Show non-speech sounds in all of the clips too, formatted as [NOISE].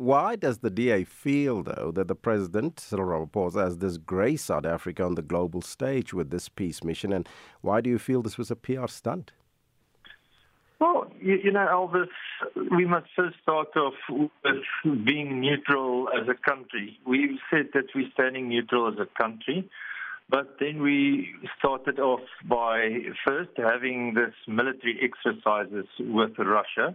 why does the DA feel, though, that the president, Cyril Ramaphosa, has disgraced South Africa on the global stage with this peace mission? And why do you feel this was a PR stunt? Well, you, you know, Elvis, we must first start off with being neutral as a country. We've said that we're standing neutral as a country. But then we started off by first having this military exercises with Russia,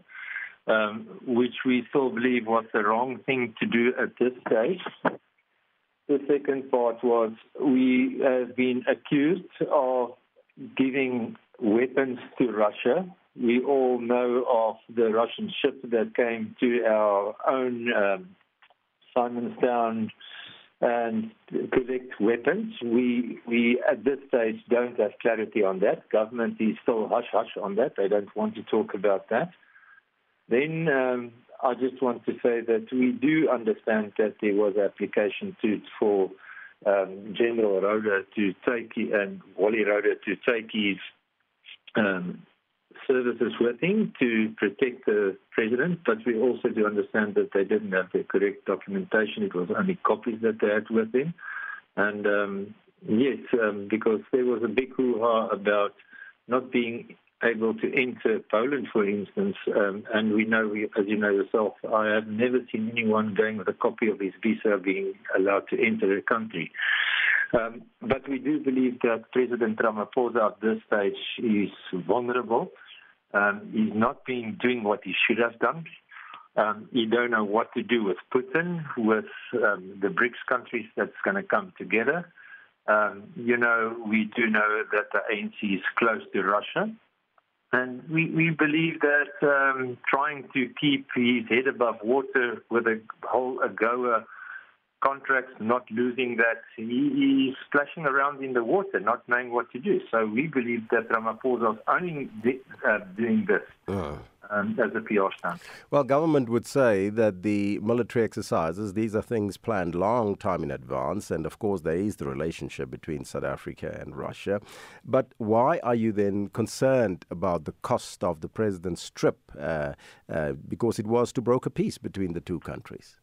um, which we still believe was the wrong thing to do at this stage. The second part was we have been accused of giving weapons to Russia. We all know of the Russian ship that came to our own um, Simonstown and collect weapons. We we at this stage don't have clarity on that. Government is still hush hush on that. They don't want to talk about that. Then um, I just want to say that we do understand that there was application to for um, General Rhoode to take and Wally Rhoode to take his um, services with him to protect the president, but we also do understand that they didn't have the correct documentation. It was only copies that they had with them. And um, yes, um, because there was a big hoo-ha about not being able to enter Poland, for instance. Um, and we know, as you know yourself, I have never seen anyone going with a copy of his visa being allowed to enter the country. Um, but we do believe that President Ramaphosa at this stage is vulnerable. Um, he's not been doing what he should have done. Um, you don't know what to do with Putin, with um, the BRICS countries that's going to come together. Um, you know, we do know that the ANC is close to Russia. And we, we believe that um, trying to keep his head above water with a whole AGOA contracts, not losing that. He is splashing around in the water, not knowing what to do. So we believe that Ramaphosa is only uh, doing this. Uh. Um, as a PR stunt. Well, government would say that the military exercises, these are things planned long time in advance, and of course there is the relationship between South Africa and Russia. But why are you then concerned about the cost of the president's trip? Uh, uh, because it was to broker peace between the two countries.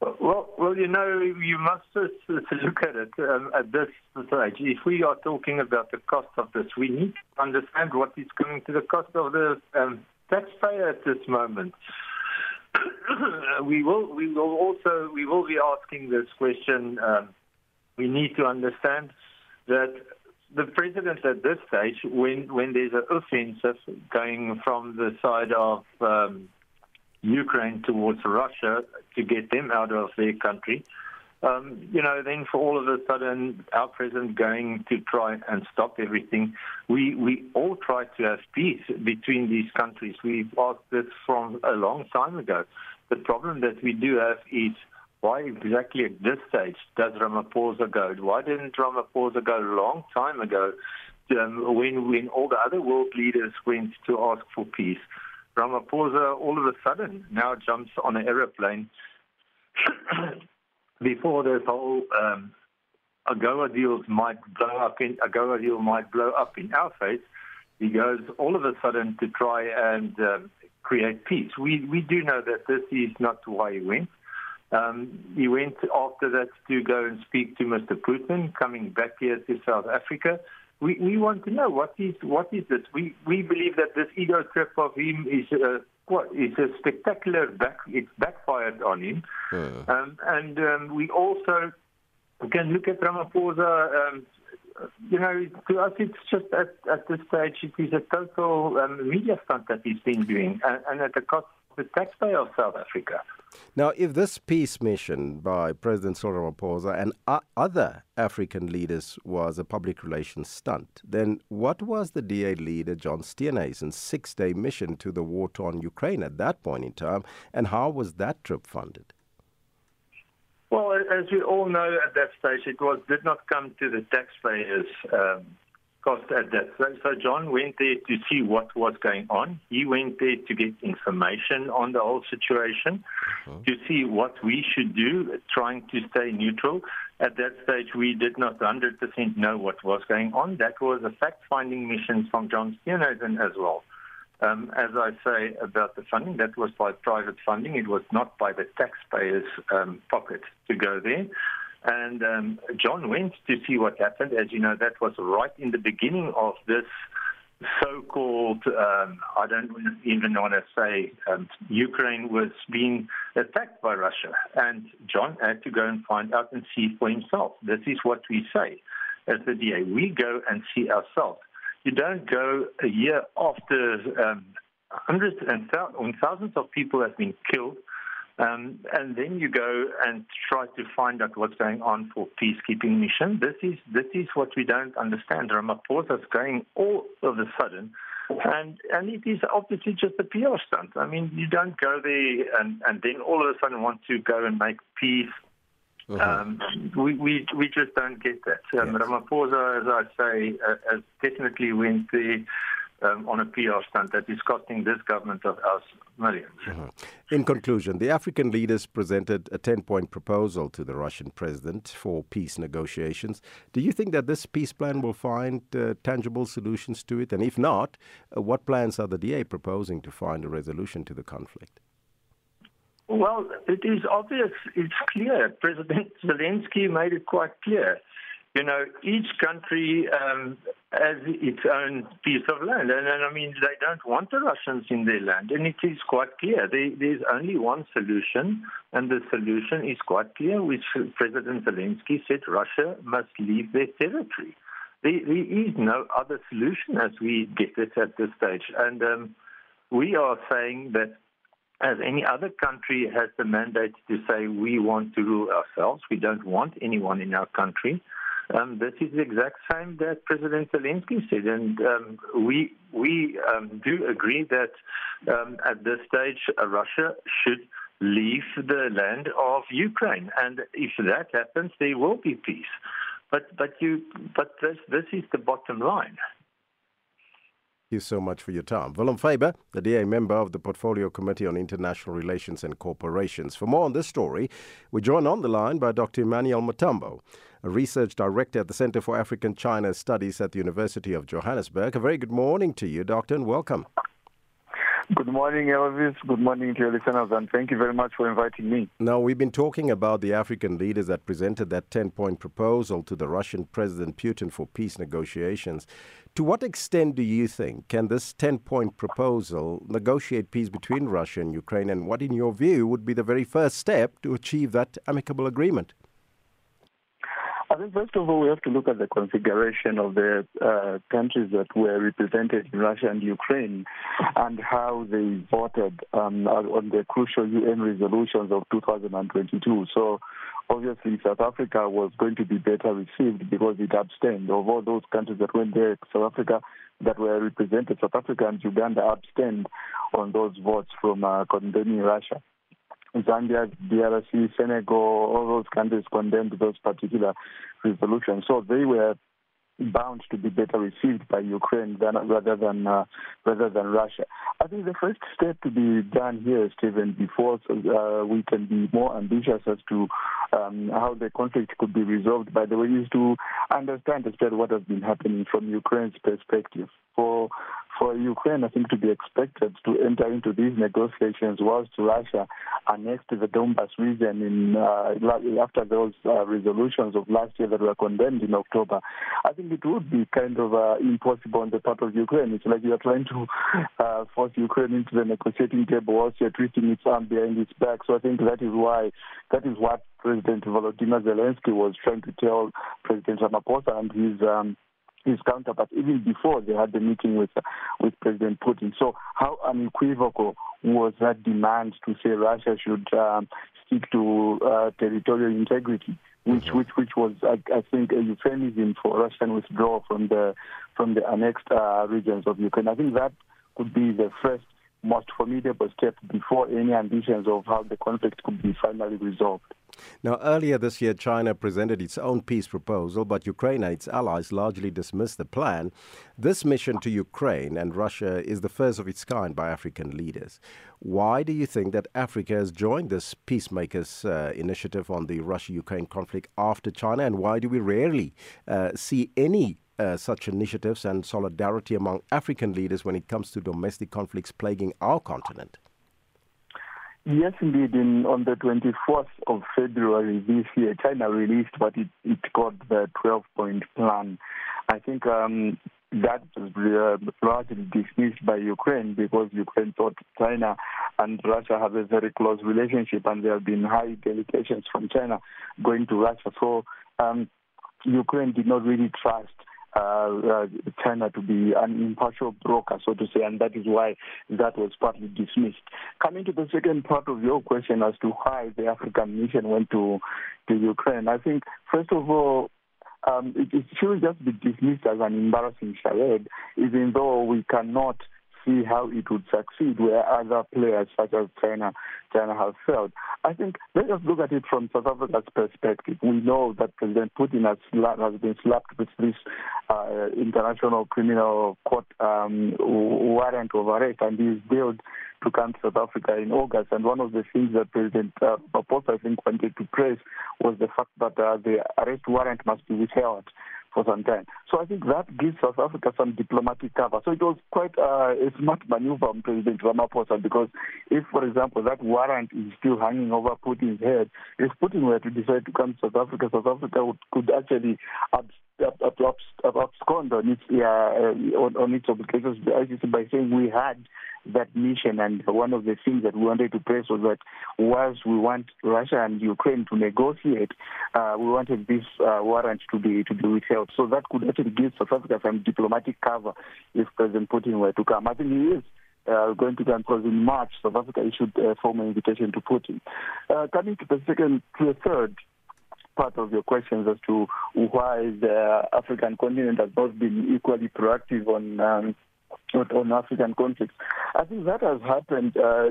Well, well, you know, you must look at it um, at this stage. If we are talking about the cost of this, we need to understand what is coming to the cost of the um, taxpayer at this moment. [COUGHS] we will, we will also, we will be asking this question. Um, we need to understand that the president at this stage, when when there's an offensive going from the side of um, Ukraine towards Russia to get them out of their country. Um, you know, then for all of a sudden, our president going to try and stop everything. We we all try to have peace between these countries. We've asked this from a long time ago. The problem that we do have is why exactly at this stage does Ramaphosa go? Why didn't Ramaphosa go a long time ago um, when when all the other world leaders went to ask for peace? Ramaphosa all of a sudden now jumps on an aeroplane before this whole um, AGOA deals might blow up in AGOA deal might blow up in our face. He goes all of a sudden to try and um, create peace. We we do know that this is not why he went. Um, he went after that to go and speak to Mr. Putin, coming back here to South Africa we, we want to know what is what is this. We we believe that this ego trip of him is a what is a spectacular back. It's backfired on him, yeah. um, and um, we also can look at Ramaphosa. Um, you know, to us, it's just at, at this stage, it is a total um, media stunt that he's been doing, and, and at the cost of the taxpayer of South Africa. Now, if this peace mission by President Cyril Ramaphosa and other African leaders was a public relations stunt, then what was the DA leader John Steenhuisen's six-day mission to the war-torn Ukraine at that point in time, and how was that trip funded? Well, as we all know, at that stage, it was did not come to the taxpayers' um, cost at that. So, so John went there to see what was going on. He went there to get information on the whole situation, uh-huh. to see what we should do, trying to stay neutral. At that stage, we did not 100% know what was going on. That was a fact-finding mission from John Steenhuisen as well. Um, as I say about the funding, that was by private funding. It was not by the taxpayers' um, pocket to go there. And um, John went to see what happened. As you know, that was right in the beginning of this so-called, um, I don't even want to say, um, Ukraine was being attacked by Russia. And John had to go and find out and see for himself. This is what we say as the DA. We go and see ourselves. You don't go a year after um, hundreds and thousands of people have been killed um, and then you go and try to find out what's going on for peacekeeping mission. This is this is what we don't understand. Ramaphosa is going all of a sudden, and and it is obviously just a PR stunt. I mean, you don't go there and and then all of a sudden want to go and make peace. Uh-huh. Um, we, we we just don't get that. Um, yes. Ramaphosa, as I say, uh, has definitely went the um, on a PR stunt that is costing this government of us 1000000s mm-hmm. In conclusion, the African leaders presented a 10 point proposal to the Russian president for peace negotiations. Do you think that this peace plan will find uh, tangible solutions to it? And if not, uh, what plans are the DA proposing to find a resolution to the conflict? Well, it is obvious, it's clear. President Zelensky made it quite clear you know, each country um, has its own piece of land. And, and, I mean, they don't want the Russians in their land. And it is quite clear. There, there's only one solution, and the solution is quite clear, which President Zelensky said Russia must leave their territory. There, there is no other solution as we get it at this stage. And um, we are saying that as any other country has the mandate to say we want to rule ourselves, we don't want anyone in our country. Um, this is the exact same that President Zelensky said, and um, we we um, do agree that um, at this stage uh, Russia should leave the land of Ukraine, and if that happens, there will be peace. But but you but this this is the bottom line. Thank you so much for your time. Willem Faber, the DA member of the Portfolio Committee on International Relations and Corporations. For more on this story, we join on the line by Dr. Emmanuel Matambo a research director at the Center for African China Studies at the University of Johannesburg. A very good morning to you, Doctor, and welcome. Good morning, Elvis. Good morning to your listeners, and thank you very much for inviting me. Now, we've been talking about the African leaders that presented that 10 point proposal to the Russian President Putin for peace negotiations. To what extent do you think can this 10 point proposal negotiate peace between Russia and Ukraine, and what, in your view, would be the very first step to achieve that amicable agreement? I think first of all we have to look at the configuration of the uh, countries that were represented in Russia and Ukraine, and how they voted um, on the crucial UN resolutions of 2022. So obviously South Africa was going to be better received because it abstained. Of all those countries that went there, South Africa that were represented, South Africa and Uganda abstained on those votes from uh, condemning Russia. Zambia, DRC, Senegal, all those countries condemned those particular resolutions. So they were bound to be better received by Ukraine than rather than uh, rather than Russia. I think the first step to be done here, Stephen, before uh, we can be more ambitious as to um, how the conflict could be resolved, by the way, is to understand instead what has been happening from Ukraine's perspective. For for Ukraine, I think, to be expected to enter into these negotiations whilst Russia annexed the Donbas region in uh, after those uh, resolutions of last year that were condemned in October. I think it would be kind of uh, impossible on the part of Ukraine. It's like you are trying to uh, force Ukraine into the negotiating table whilst you're twisting its arm behind its back. So I think that is why that is what President Volodymyr Zelensky was trying to tell President and his. Um, his counterpart even before they had the meeting with uh, with President Putin. So how unequivocal was that demand to say Russia should um, stick to uh, territorial integrity, which mm-hmm. which which was I, I, think a euphemism for Russian withdrawal from the from the annexed uh, regions of Ukraine. I think that could be the first most formidable step before any ambitions of how the conflict could be finally resolved. Now, earlier this year, China presented its own peace proposal, but Ukraine and its allies largely dismissed the plan. This mission to Ukraine and Russia is the first of its kind by African leaders. Why do you think that Africa has joined this peacemakers uh, initiative on the Russia Ukraine conflict after China, and why do we rarely uh, see any uh, such initiatives and solidarity among African leaders when it comes to domestic conflicts plaguing our continent? Yes, indeed. In, on the 24th of February this year, China released what it, it called the 12 point plan. I think um, that was uh, largely dismissed by Ukraine because Ukraine thought China and Russia have a very close relationship and there have been high delegations from China going to Russia. So um, Ukraine did not really trust China to be an impartial broker, so to say, and that is why that was partly dismissed. Coming to the second part of your question as to why the African mission went to to Ukraine, I think first of all. Um, it, it should just be dismissed as an embarrassing charade, even though we cannot see how it would succeed where other players such as China China have failed. I think let us look at it from South Africa's perspective. We know that President Putin has, has been slapped with this uh, international criminal court um, warrant of arrest, and he is billed to come to South Africa in August. And one of the things that President uh, I think, wanted to praise was the fact that uh, the arrest warrant must be withheld for some time. So I think that gives South Africa some diplomatic cover. So it was quite uh, a smart maneuver from President Ramaphosa because if, for example, that warrant is still hanging over Putin's head, if Putin were to decide to come to South Africa, South Africa would, could actually abscond on its, uh, on, on its obligations by saying we had that mission. And one of the things that we wanted to press was that whilst we want Russia and Ukraine to negotiate, uh, we wanted this uh, warrant to be to be withheld. So that could actually give South Africa some diplomatic cover if President Putin were to come. I think he is. Uh, going to come because in March South Africa issued a formal invitation to Putin. Uh, coming to the second, to the third part of your questions as to why the African continent has not been equally proactive on um, on African conflicts. I think that has happened. Uh,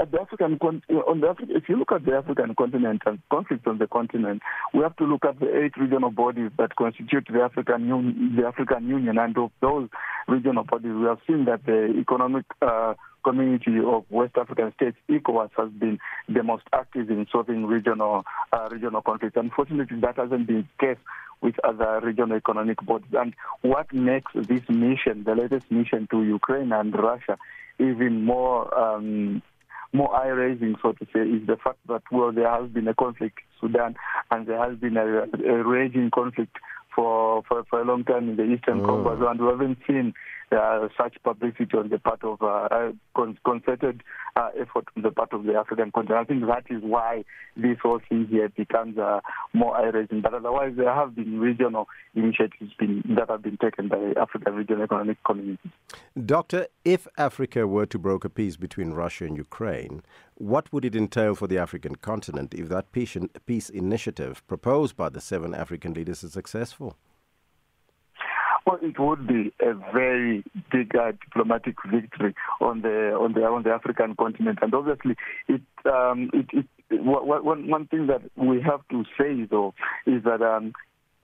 at the African on the Afri- if you look at the African continent and conflicts on the continent, we have to look at the eight regional bodies that constitute the African Un- the African Union, and of those regional bodies, we have seen that the economic uh, community of West African states, ECOWAS, has been the most active in solving regional uh, regional conflicts. Unfortunately, that hasn't been the case with other regional economic bodies. And what makes this mission, the latest mission to Ukraine and Russia, even more um, more eye-raising, so to say, is the fact that well, there has been a conflict in Sudan, and there has been a, a raging conflict for, for, for a long time in the Eastern mm. Congo, and we haven't seen uh, such publicity on the part of uh, con- concerted uh, effort on the part of the African continent. I think that is why this whole thing here becomes uh, more eye-raising. But otherwise, there have been regional initiatives been, that have been taken by the African regional economic community. Doctor, if Africa were to broker peace between Russia and Ukraine, what would it entail for the African continent if that peace, peace initiative proposed by the seven African leaders is successful? Well, it would be a very big uh, diplomatic victory on the on the on the African continent, and obviously, it um, it, it one one thing that we have to say though is that um,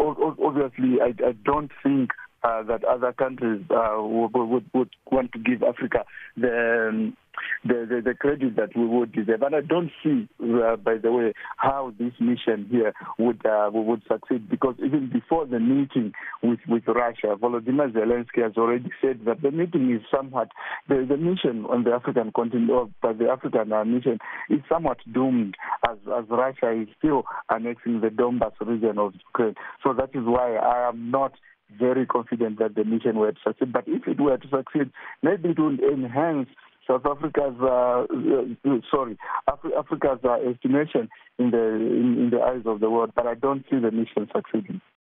obviously I, I don't think uh, that other countries uh, would, would, want to give Africa the, um, the, the, the credit that we would deserve. And I don't see, uh, by the way, how this mission here would uh, would succeed because even before the meeting with, with Russia, Volodymyr Zelensky has already said that the meeting is somewhat the, the mission on the African continent or the African uh, mission is somewhat doomed as as Russia is still annexing the Donbas region of Ukraine. So that is why I am not very confident that the mission will succeed. But if it were to succeed, maybe it would enhance South Africa's uh, uh, sorry Af- Africa's uh, estimation in the in, in the eyes of the world. But I don't see the mission succeeding.